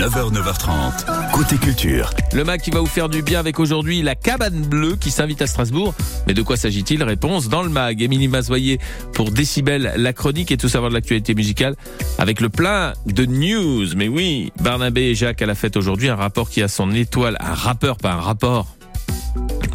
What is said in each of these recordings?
9h, 9h30, côté culture. Le Mac qui va vous faire du bien avec aujourd'hui la cabane bleue qui s'invite à Strasbourg. Mais de quoi s'agit-il? Réponse dans le mag. Émilie Mazoyer pour Décibel, la chronique et tout savoir de l'actualité musicale avec le plein de news. Mais oui, Barnabé et Jacques à la fête aujourd'hui, un rapport qui a son étoile, un rappeur, pas un rapport,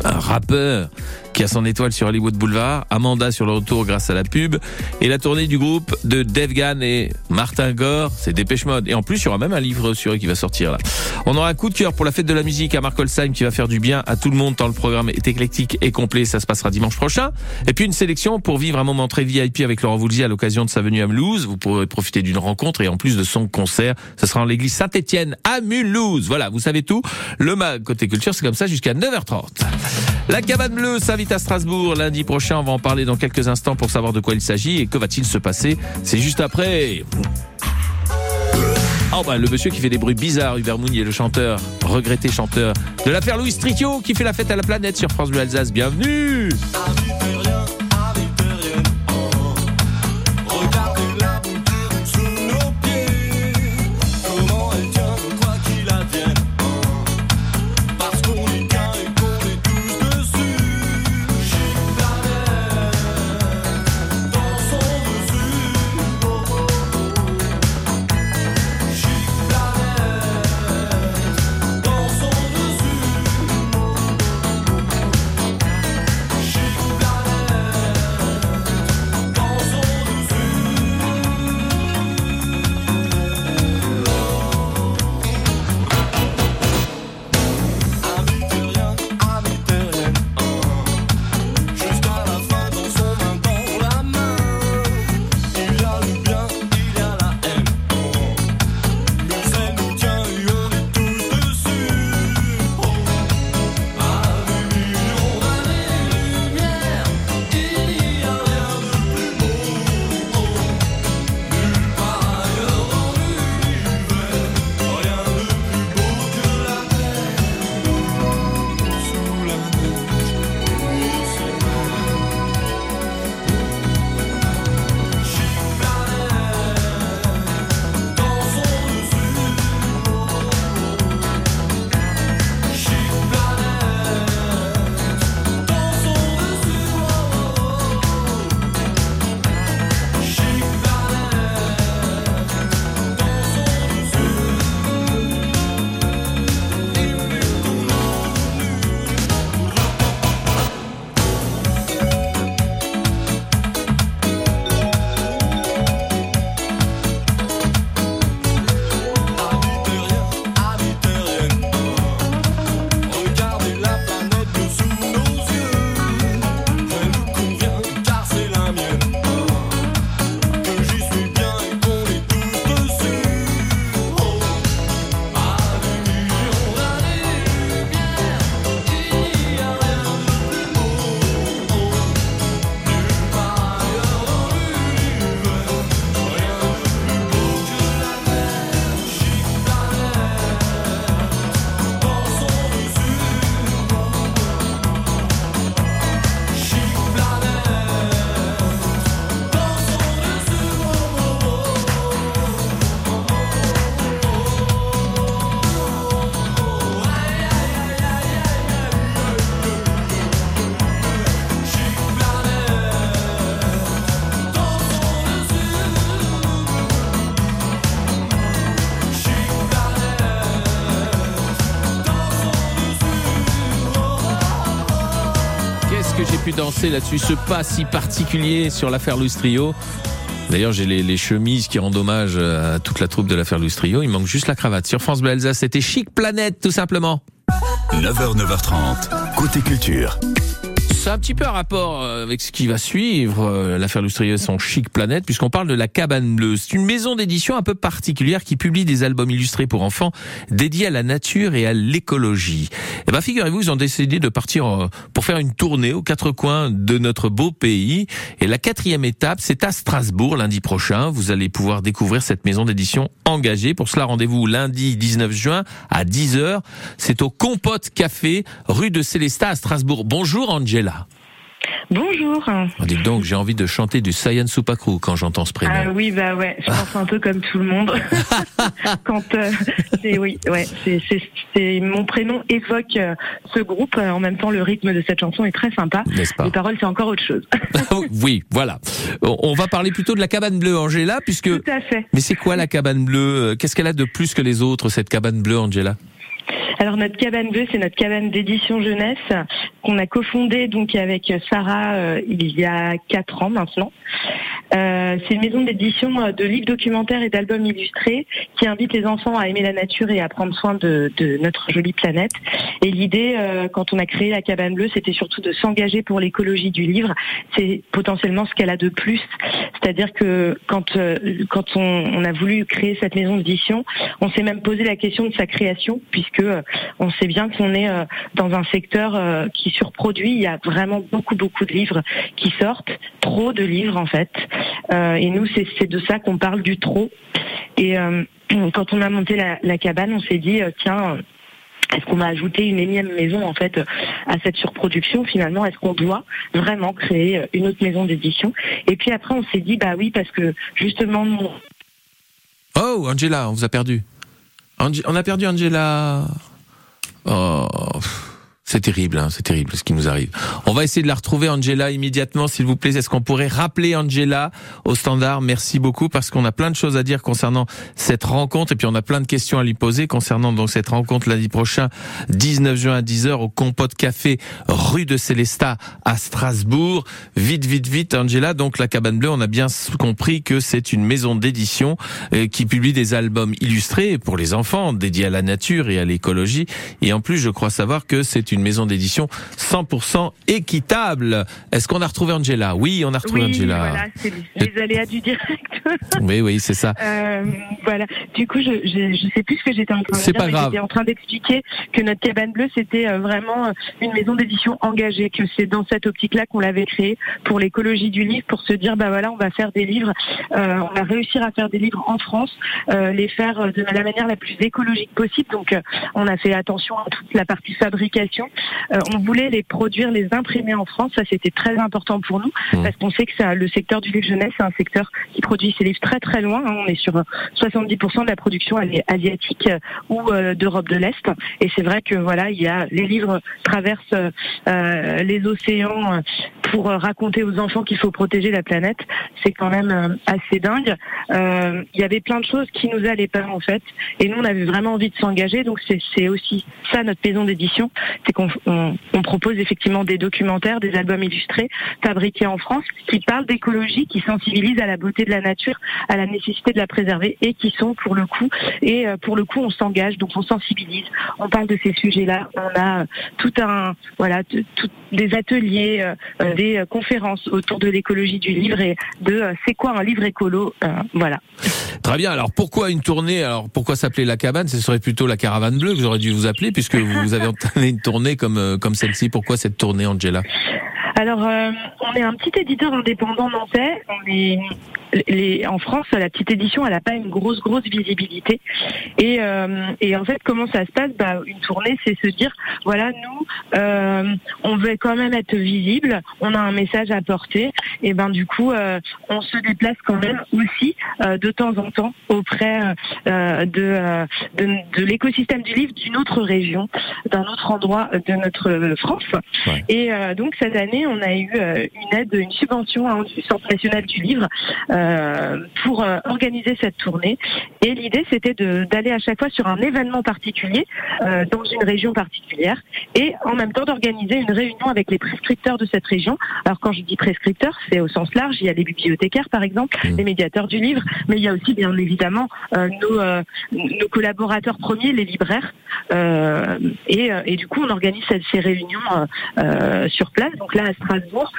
un rappeur qui a son étoile sur Hollywood Boulevard, Amanda sur le retour grâce à la pub, et la tournée du groupe de Devgan et Martin Gore, c'est Dépêche Mode. Et en plus, il y aura même un livre sur eux qui va sortir là. On aura un coup de cœur pour la fête de la musique à Mark Holsheim qui va faire du bien à tout le monde tant le programme est éclectique et complet. Ça se passera dimanche prochain. Et puis une sélection pour vivre un moment très VIP avec Laurent Voulzy à l'occasion de sa venue à Mulhouse. Vous pourrez profiter d'une rencontre et en plus de son concert, ce sera en l'église Saint-Étienne à Mulhouse. Voilà, vous savez tout. Le mag côté culture, c'est comme ça jusqu'à 9h30. La cabane bleue à Strasbourg lundi prochain. On va en parler dans quelques instants pour savoir de quoi il s'agit et que va-t-il se passer. C'est juste après. Oh bah le monsieur qui fait des bruits bizarres, Hubert Mounier, le chanteur, regretté chanteur de l'affaire Louis Tritio qui fait la fête à la planète sur France Bleu Alsace. Bienvenue là-dessus, ce pas si particulier sur l'affaire Lustrio. D'ailleurs, j'ai les, chemises qui rendent hommage à toute la troupe de l'affaire Lustrio. Il manque juste la cravate. Sur France Bleu c'était Chic Planète, tout simplement. 9h, 9h30, côté culture c'est un petit peu un rapport euh, avec ce qui va suivre, euh, l'affaire Lustrieuse, son chic planète, puisqu'on parle de la Cabane Bleue. C'est une maison d'édition un peu particulière qui publie des albums illustrés pour enfants dédiés à la nature et à l'écologie. Eh ben, figurez-vous, ils ont décidé de partir euh, pour faire une tournée aux quatre coins de notre beau pays. Et la quatrième étape, c'est à Strasbourg lundi prochain. Vous allez pouvoir découvrir cette maison d'édition engagée. Pour cela, rendez-vous lundi 19 juin à 10h. C'est au Compote Café, rue de Célestat à Strasbourg. Bonjour Angela. Bonjour. Oh, dites donc, j'ai envie de chanter du Sayan Supakru quand j'entends ce prénom. Ah oui, bah ouais, je pense un peu comme tout le monde. quand euh, c'est oui, ouais, c'est, mon prénom évoque euh, ce groupe. En même temps, le rythme de cette chanson est très sympa. N'est-ce pas Les paroles, c'est encore autre chose. oui, voilà. On va parler plutôt de la cabane bleue, Angela, puisque. Tout à fait. Mais c'est quoi la cabane bleue? Qu'est-ce qu'elle a de plus que les autres, cette cabane bleue, Angela? Alors notre cabane bleue, c'est notre cabane d'édition jeunesse qu'on a cofondée donc avec Sarah euh, il y a quatre ans maintenant. Euh, c'est une maison d'édition euh, de livres documentaires et d'albums illustrés qui invite les enfants à aimer la nature et à prendre soin de, de notre jolie planète. Et l'idée, euh, quand on a créé la cabane bleue, c'était surtout de s'engager pour l'écologie du livre. C'est potentiellement ce qu'elle a de plus. C'est-à-dire que quand, quand on, on, a voulu créer cette maison d'édition, on s'est même posé la question de sa création, puisque on sait bien qu'on est dans un secteur qui surproduit. Il y a vraiment beaucoup, beaucoup de livres qui sortent, trop de livres en fait. Euh, et nous, c'est de ça qu'on parle du trop. Et euh, quand on a monté la, cabane, on s'est dit, euh, tiens, est-ce qu'on va ajouter une énième maison en fait à cette surproduction finalement? Est-ce qu'on doit vraiment créer une autre maison d'édition? Et puis après on s'est dit bah oui parce que justement nous... Oh Angela, on vous a perdu. on a perdu Angela. Oh. C'est terrible, hein, c'est terrible ce qui nous arrive. On va essayer de la retrouver, Angela, immédiatement, s'il vous plaît. Est-ce qu'on pourrait rappeler Angela au standard? Merci beaucoup, parce qu'on a plein de choses à dire concernant cette rencontre, et puis on a plein de questions à lui poser concernant donc cette rencontre lundi prochain, 19 juin à 10h, au Compote Café, rue de Célestat, à Strasbourg. Vite, vite, vite, Angela. Donc la Cabane Bleue, on a bien compris que c'est une maison d'édition euh, qui publie des albums illustrés pour les enfants, dédiés à la nature et à l'écologie. Et en plus, je crois savoir que c'est une une maison d'édition 100% équitable. Est-ce qu'on a retrouvé Angela? Oui, on a retrouvé oui, Angela. Voilà, c'est les aléas du direct. oui, oui, c'est ça. Euh, voilà. Du coup, je, je, sais plus ce que j'étais en train de dire. Pas grave. J'étais en train d'expliquer que notre cabane bleue, c'était euh, vraiment euh, une maison d'édition engagée, que c'est dans cette optique-là qu'on l'avait créée pour l'écologie du livre, pour se dire, bah voilà, on va faire des livres, euh, on va réussir à faire des livres en France, euh, les faire de la manière la plus écologique possible. Donc, on a fait attention à toute la partie fabrication euh, on voulait les produire, les imprimer en France. Ça, c'était très important pour nous mmh. parce qu'on sait que ça, le secteur du livre jeunesse, c'est un secteur qui produit ses livres très très loin. Hein. On est sur 70% de la production asiatique euh, ou euh, d'Europe de l'Est. Et c'est vrai que voilà, il y a les livres traversent les océans pour raconter aux enfants qu'il faut protéger la planète. C'est quand même assez dingue. Il y avait plein de choses qui nous allaient pas en fait, et nous on avait vraiment envie de s'engager. Donc c'est aussi ça notre maison d'édition, c'est qu'on on, propose effectivement des documentaires, des albums illustrés fabriqués en France qui parlent d'écologie, qui sensibilisent à la beauté de la nature, à la nécessité de la préserver et qui sont pour le coup et euh, pour le coup on s'engage donc on sensibilise, on parle de ces sujets-là, on a tout un voilà tout, des ateliers, euh, euh, des conférences autour de l'écologie du livre et de c'est quoi un livre écolo, voilà. Très bien. Alors pourquoi une tournée? Alors pourquoi s'appeler la cabane? Ce serait plutôt la caravane bleue que j'aurais dû vous appeler puisque vous avez entamé une tournée comme euh, comme celle-ci. Pourquoi cette tournée, Angela? Alors, euh, on est un petit éditeur indépendant nantais. On est les, en France, la petite édition, elle n'a pas une grosse, grosse visibilité. Et, euh, et en fait, comment ça se passe? Bah, Une tournée, c'est se dire, voilà, nous, euh, on veut quand même être visible, on a un message à porter, et ben du coup, euh, on se déplace quand même aussi euh, de temps en temps auprès euh, de, de, de l'écosystème du livre d'une autre région, d'un autre endroit de notre France. Et donc cette année, on a eu une aide, une subvention hein, du Centre national du livre. Euh, pour euh, organiser cette tournée. Et l'idée, c'était d'aller à chaque fois sur un événement particulier euh, dans une région particulière et en même temps d'organiser une réunion avec les prescripteurs de cette région. Alors quand je dis prescripteurs, c'est au sens large. Il y a les bibliothécaires, par exemple, mmh. les médiateurs du livre, mais il y a aussi bien évidemment nos, nos collaborateurs premiers, les libraires. Et, et, du coup, on organise ces réunions sur place. Donc là, Strasbourg,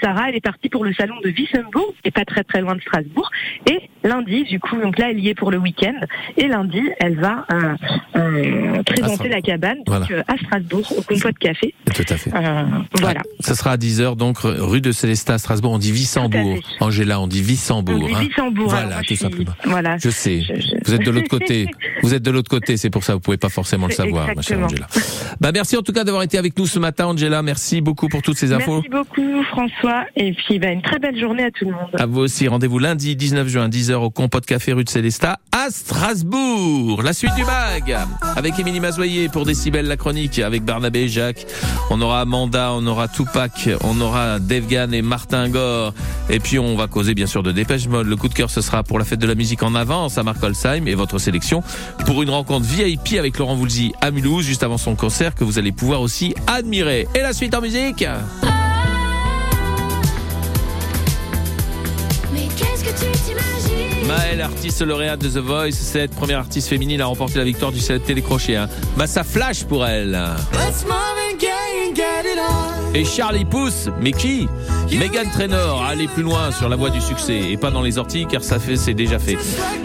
Sarah, elle est partie pour le salon de Wissembourg, et pas très très loin de Strasbourg. Et lundi, du coup, donc là, elle y est pour le week-end. Et lundi, elle va euh, euh, présenter la cabane donc, euh, à Strasbourg, au Compote Café. Tout à fait. voilà. Ah, ça sera à 10h, donc rue de Célestat à Strasbourg. On dit Vissembourg. Angela, on dit Vissembourg. On dit hein. Vissembourg. Voilà, tout simplement. Voilà. Je sais. Vous êtes de l'autre côté. vous êtes de l'autre côté, c'est pour ça, vous pouvez pas forcément le savoir, ma chère Angela. Bah, merci en tout cas d'avoir été avec nous ce matin, Angela. Merci beaucoup pour toutes ces infos. Merci beaucoup, François. Et puis, bah, une très belle journée à tout le monde. À vous aussi. Rendez-vous lundi 19 juin, 10h au Compote Café rue de Célestat à Strasbourg. La suite du mag avec Émilie Mazoyer pour Décibel la chronique avec Barnabé et Jacques. On aura Amanda, on aura Tupac, on aura Devgan et Martin Gore. Et puis on va causer bien sûr de Dépêche Mode. Le coup de cœur ce sera pour la fête de la musique en avance à Markolsheim et votre sélection pour une rencontre VIP avec Laurent Voulzy à Mulhouse juste avant son concert que vous allez pouvoir aussi admirer. Et la suite en musique Maëlle, artiste lauréate de The Voice, cette première artiste féminine a remporté la victoire du télécrochet. Hein. Bah ça flash pour elle. Et Charlie Pousse, mais qui? Megan Trainor, aller plus loin sur la voie du succès et pas dans les orties car ça fait c'est déjà fait.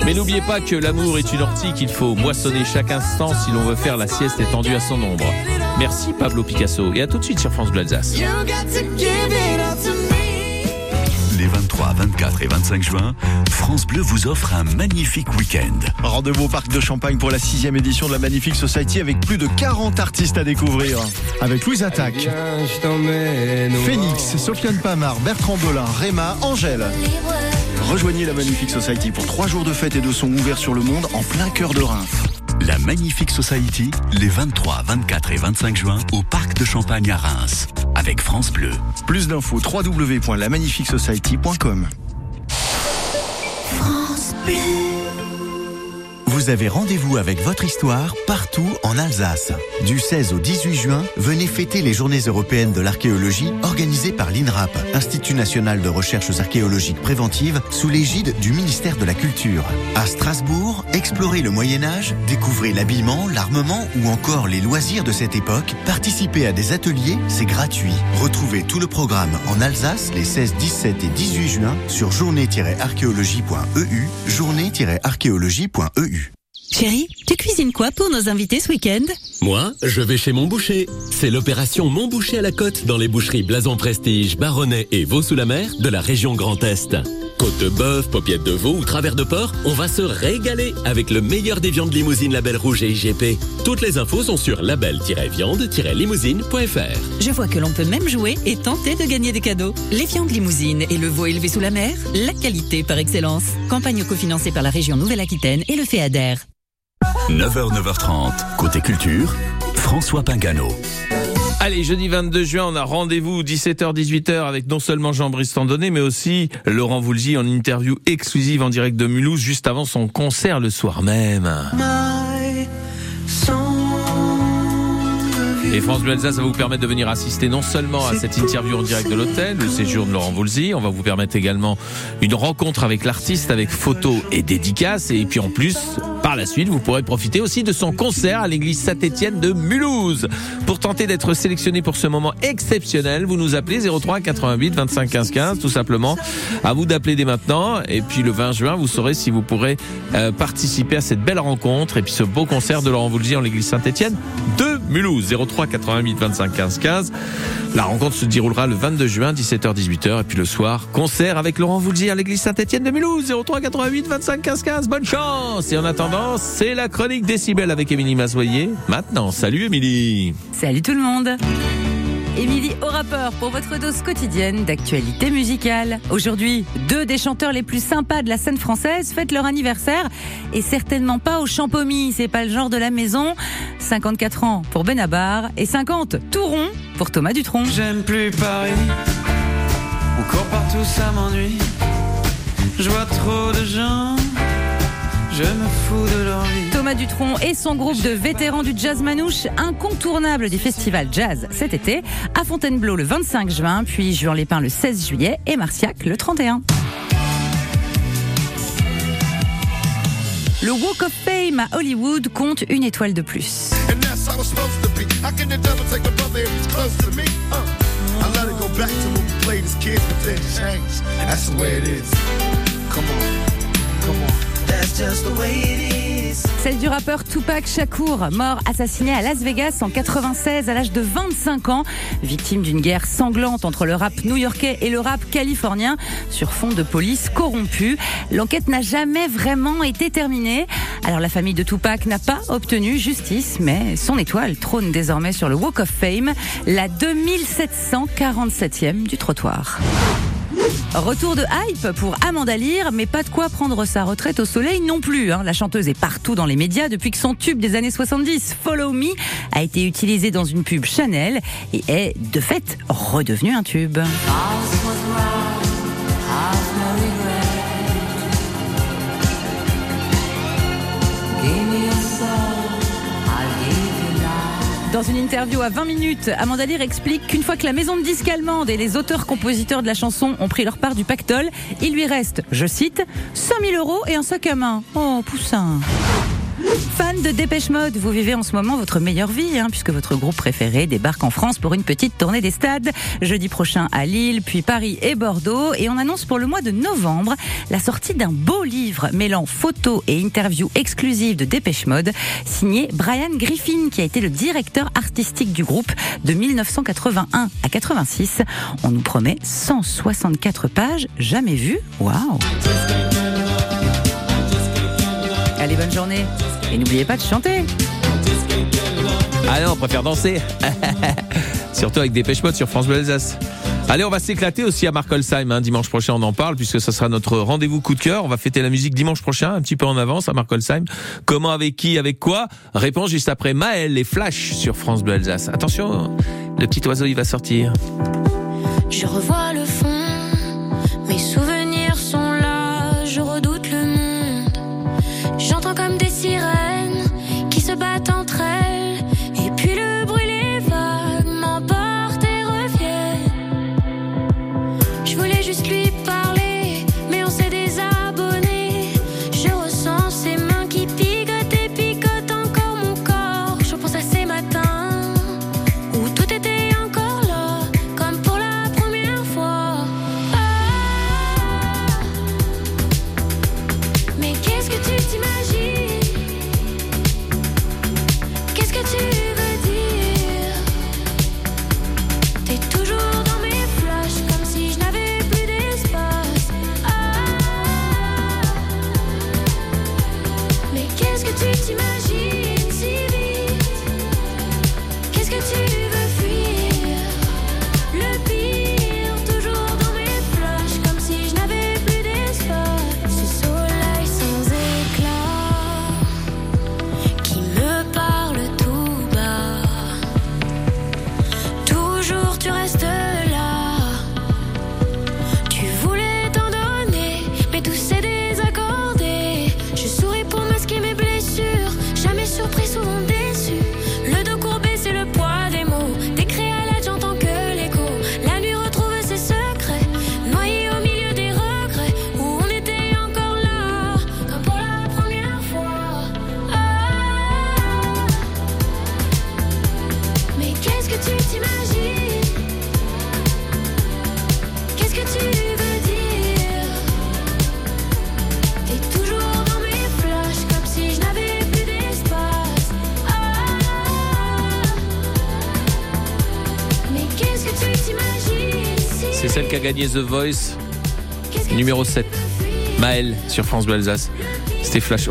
Mais n'oubliez pas que l'amour est une ortie qu'il faut moissonner chaque instant si l'on veut faire la sieste étendue à son ombre. Merci Pablo Picasso et à tout de suite sur France Bleu Alsace. Les 23, 24 et 25 juin, France Bleu vous offre un magnifique week-end. Rendez-vous au Parc de Champagne pour la sixième édition de la Magnifique Society avec plus de 40 artistes à découvrir. Avec Louise Attaque, Phoenix, Sofiane Pamar, Bertrand Belin, Réma, Angèle. Rejoignez la Magnifique Society pour trois jours de fête et de son ouverts sur le monde en plein cœur de Reims. La Magnifique Society, les 23, 24 et 25 juin au Parc de Champagne à Reims, avec France Bleu. Plus d'infos www.lamagnifiquesociety.com. France Bleu. Vous avez rendez-vous avec votre histoire partout en Alsace. Du 16 au 18 juin, venez fêter les Journées européennes de l'archéologie organisées par l'INRAP, Institut national de recherches archéologiques préventives, sous l'égide du ministère de la Culture. À Strasbourg, explorez le Moyen Âge, découvrez l'habillement, l'armement ou encore les loisirs de cette époque. Participez à des ateliers, c'est gratuit. Retrouvez tout le programme en Alsace les 16, 17 et 18 juin sur journée-archéologie.eu, journée-archéologie.eu. Chérie, tu cuisines quoi pour nos invités ce week-end? Moi, je vais chez Mon Boucher. C'est l'opération Mon Boucher à la côte dans les boucheries Blason Prestige, Baronnet et Vaux-sous-la-Mer de la région Grand Est. Côte de bœuf, paupiette de veau ou travers de porc, on va se régaler avec le meilleur des viandes limousine Label Rouge et IGP. Toutes les infos sont sur label-viande-limousine.fr. Je vois que l'on peut même jouer et tenter de gagner des cadeaux. Les viandes limousine et le veau élevé sous la mer, la qualité par excellence. Campagne cofinancée par la région Nouvelle-Aquitaine et le FEADER. 9h, 9h30, côté culture, François Pingano. Allez, jeudi 22 juin, on a rendez-vous 17h 18h avec non seulement Jean-Brice Tandonnet, mais aussi Laurent Voulzy en interview exclusive en direct de Mulhouse juste avant son concert le soir même. Et France Bleu ça va vous permettre de venir assister non seulement à cette interview en direct de l'hôtel, le séjour de Laurent Voulzy, on va vous permettre également une rencontre avec l'artiste avec photos et dédicaces, et puis en plus, par la suite, vous pourrez profiter aussi de son concert à l'église Saint-Étienne de Mulhouse. Pour tenter d'être sélectionné pour ce moment exceptionnel, vous nous appelez 03 88 25 15 15, tout simplement. À vous d'appeler dès maintenant, et puis le 20 juin, vous saurez si vous pourrez euh, participer à cette belle rencontre et puis ce beau concert de Laurent Voulzy en l'église Saint-Étienne de Mulhouse. 03 88 25 15 15. La rencontre se déroulera le 22 juin, 17h 18h, et puis le soir, concert avec Laurent Voulzy à l'église Saint-Étienne de Mulhouse. 03 88 25 15 15. Bonne chance. Et en attendant, c'est la chronique décibel avec Émilie Mazoyer. Maintenant, salut Émilie. Salut tout le monde. Émilie au rapport pour votre dose quotidienne d'actualité musicale. Aujourd'hui, deux des chanteurs les plus sympas de la scène française fêtent leur anniversaire et certainement pas au Champomy, c'est pas le genre de la maison. 54 ans pour Benabar et 50 tout rond pour Thomas Dutronc. J'aime plus Paris, encore partout ça m'ennuie. Je vois trop de gens je me fous de leur vie. Thomas Dutronc et son groupe de vétérans du jazz manouche, incontournable du festival jazz cet été, à Fontainebleau le 25 juin, puis Juan Lépin le 16 juillet et Marciac le 31. Le Walk of Fame à Hollywood compte une étoile de plus. Celle du rappeur Tupac Shakur, mort assassiné à Las Vegas en 96 à l'âge de 25 ans, victime d'une guerre sanglante entre le rap new-yorkais et le rap californien sur fond de police corrompue. L'enquête n'a jamais vraiment été terminée. Alors la famille de Tupac n'a pas obtenu justice, mais son étoile trône désormais sur le Walk of Fame, la 2747e du trottoir. Retour de hype pour Amanda Lear, mais pas de quoi prendre sa retraite au soleil non plus. hein. La chanteuse est partout dans les médias depuis que son tube des années 70, Follow Me, a été utilisé dans une pub Chanel et est de fait redevenu un tube. Dans une interview à 20 minutes, Amanda Lear explique qu'une fois que la maison de disques allemande et les auteurs-compositeurs de la chanson ont pris leur part du pactole, il lui reste, je cite, 5000 euros et un sac à main. Oh, poussin. Fan de Dépêche Mode, vous vivez en ce moment votre meilleure vie, hein, puisque votre groupe préféré débarque en France pour une petite tournée des stades. Jeudi prochain à Lille, puis Paris et Bordeaux. Et on annonce pour le mois de novembre la sortie d'un beau livre mêlant photos et interviews exclusives de Dépêche Mode, signé Brian Griffin, qui a été le directeur artistique du groupe de 1981 à 86. On nous promet 164 pages, jamais vues. Waouh! Allez, bonne journée. Et n'oubliez pas de chanter. Ah non, on préfère danser. Surtout avec des pêche Mode sur France Bleu Alsace. Allez, on va s'éclater aussi à Markolsheim. Hein. Dimanche prochain, on en parle puisque ce sera notre rendez-vous coup de cœur. On va fêter la musique dimanche prochain, un petit peu en avance à Markolsheim. Comment, avec qui, avec quoi? Réponse juste après Maël et Flash sur France Bleu Alsace. Attention, le petit oiseau, il va sortir. Je revois le C'est celle qui a gagné The Voice, numéro tu 7. veux fuir? Maël sur France Bleu Alsace. C'était Flash.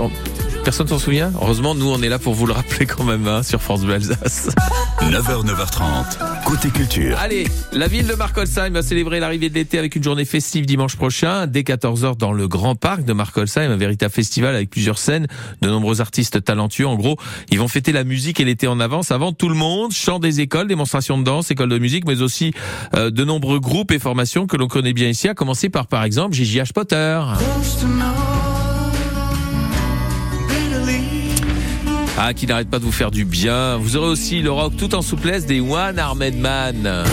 Personne s'en souvient? Heureusement, nous, on est là pour vous le rappeler quand même hein, sur France Bleu Alsace. 9h, 9h30. Côté culture. Allez, la ville de Markolsheim va célébrer l'arrivée de l'été avec une journée festive dimanche prochain, dès 14h dans le Grand Parc de Markolsheim, un véritable festival avec plusieurs scènes, de nombreux artistes talentueux. En gros, ils vont fêter la musique et l'été en avance avant tout le monde, chant des écoles, démonstrations de danse, écoles de musique, mais aussi euh, de nombreux groupes et formations que l'on connaît bien ici, à commencer par par exemple JJH Potter. Ah, qui n'arrête pas de vous faire du bien. Vous aurez aussi le rock tout en souplesse des One Armed Man.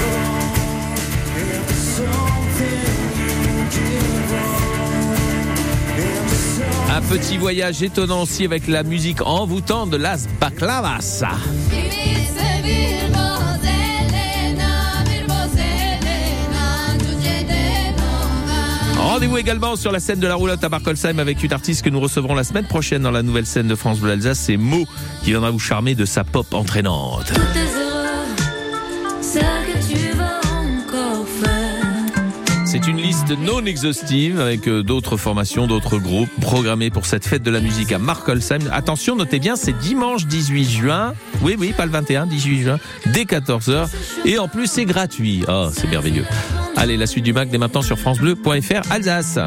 Un petit voyage étonnant aussi avec la musique envoûtante de Las Baklavas. Également sur la scène de la roulotte à Barcolsheim avec une artiste que nous recevrons la semaine prochaine dans la nouvelle scène de France Bleu Alsace. C'est Mo qui viendra vous charmer de sa pop entraînante. C'est une liste non exhaustive avec euh, d'autres formations, d'autres groupes programmés pour cette fête de la musique à Markolsheim. Attention, notez bien, c'est dimanche 18 juin. Oui, oui, pas le 21, 18 juin, dès 14h. Et en plus, c'est gratuit. Oh, c'est merveilleux. Allez, la suite du MAC dès maintenant sur FranceBleu.fr Alsace.